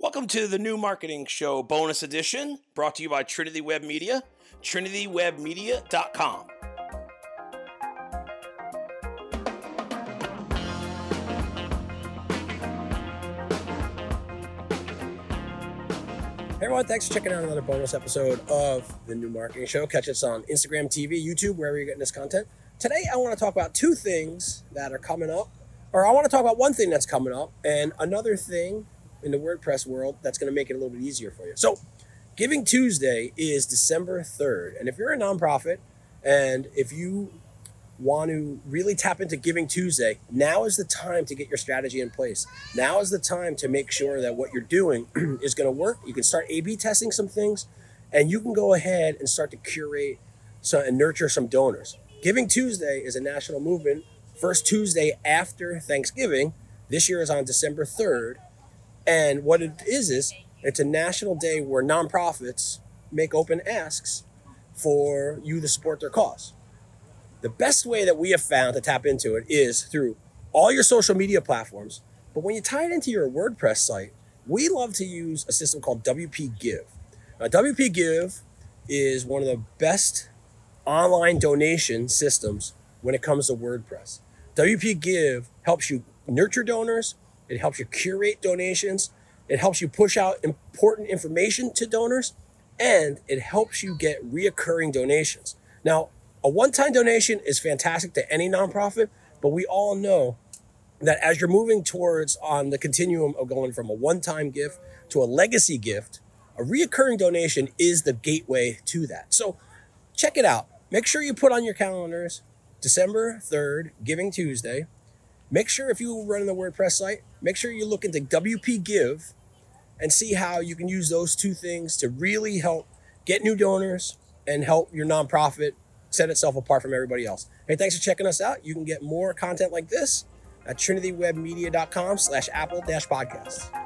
Welcome to the new marketing show bonus edition brought to you by Trinity Web Media, trinitywebmedia.com. Hey everyone, thanks for checking out another bonus episode of the New Marketing Show. Catch us on Instagram TV, YouTube, wherever you're getting this content. Today, I want to talk about two things that are coming up, or I want to talk about one thing that's coming up and another thing in the WordPress world that's going to make it a little bit easier for you. So, Giving Tuesday is December 3rd. And if you're a nonprofit and if you want to really tap into Giving Tuesday, now is the time to get your strategy in place. Now is the time to make sure that what you're doing is going to work. You can start A B testing some things and you can go ahead and start to curate some, and nurture some donors. Giving Tuesday is a national movement. First Tuesday after Thanksgiving. This year is on December 3rd. And what it is, is it's a national day where nonprofits make open asks for you to support their cause. The best way that we have found to tap into it is through all your social media platforms. But when you tie it into your WordPress site, we love to use a system called WP Give. Now, WP Give is one of the best online donation systems when it comes to WordPress. WP Give helps you nurture donors, it helps you curate donations, it helps you push out important information to donors, and it helps you get reoccurring donations. Now, a one time donation is fantastic to any nonprofit, but we all know that as you're moving towards on the continuum of going from a one time gift to a legacy gift, a reoccurring donation is the gateway to that. So check it out. Make sure you put on your calendars December 3rd, Giving Tuesday. Make sure if you run the WordPress site, make sure you look into WP Give and see how you can use those two things to really help get new donors and help your nonprofit set itself apart from everybody else. Hey, thanks for checking us out. You can get more content like this at trinitywebmedia.com slash apple dash podcasts.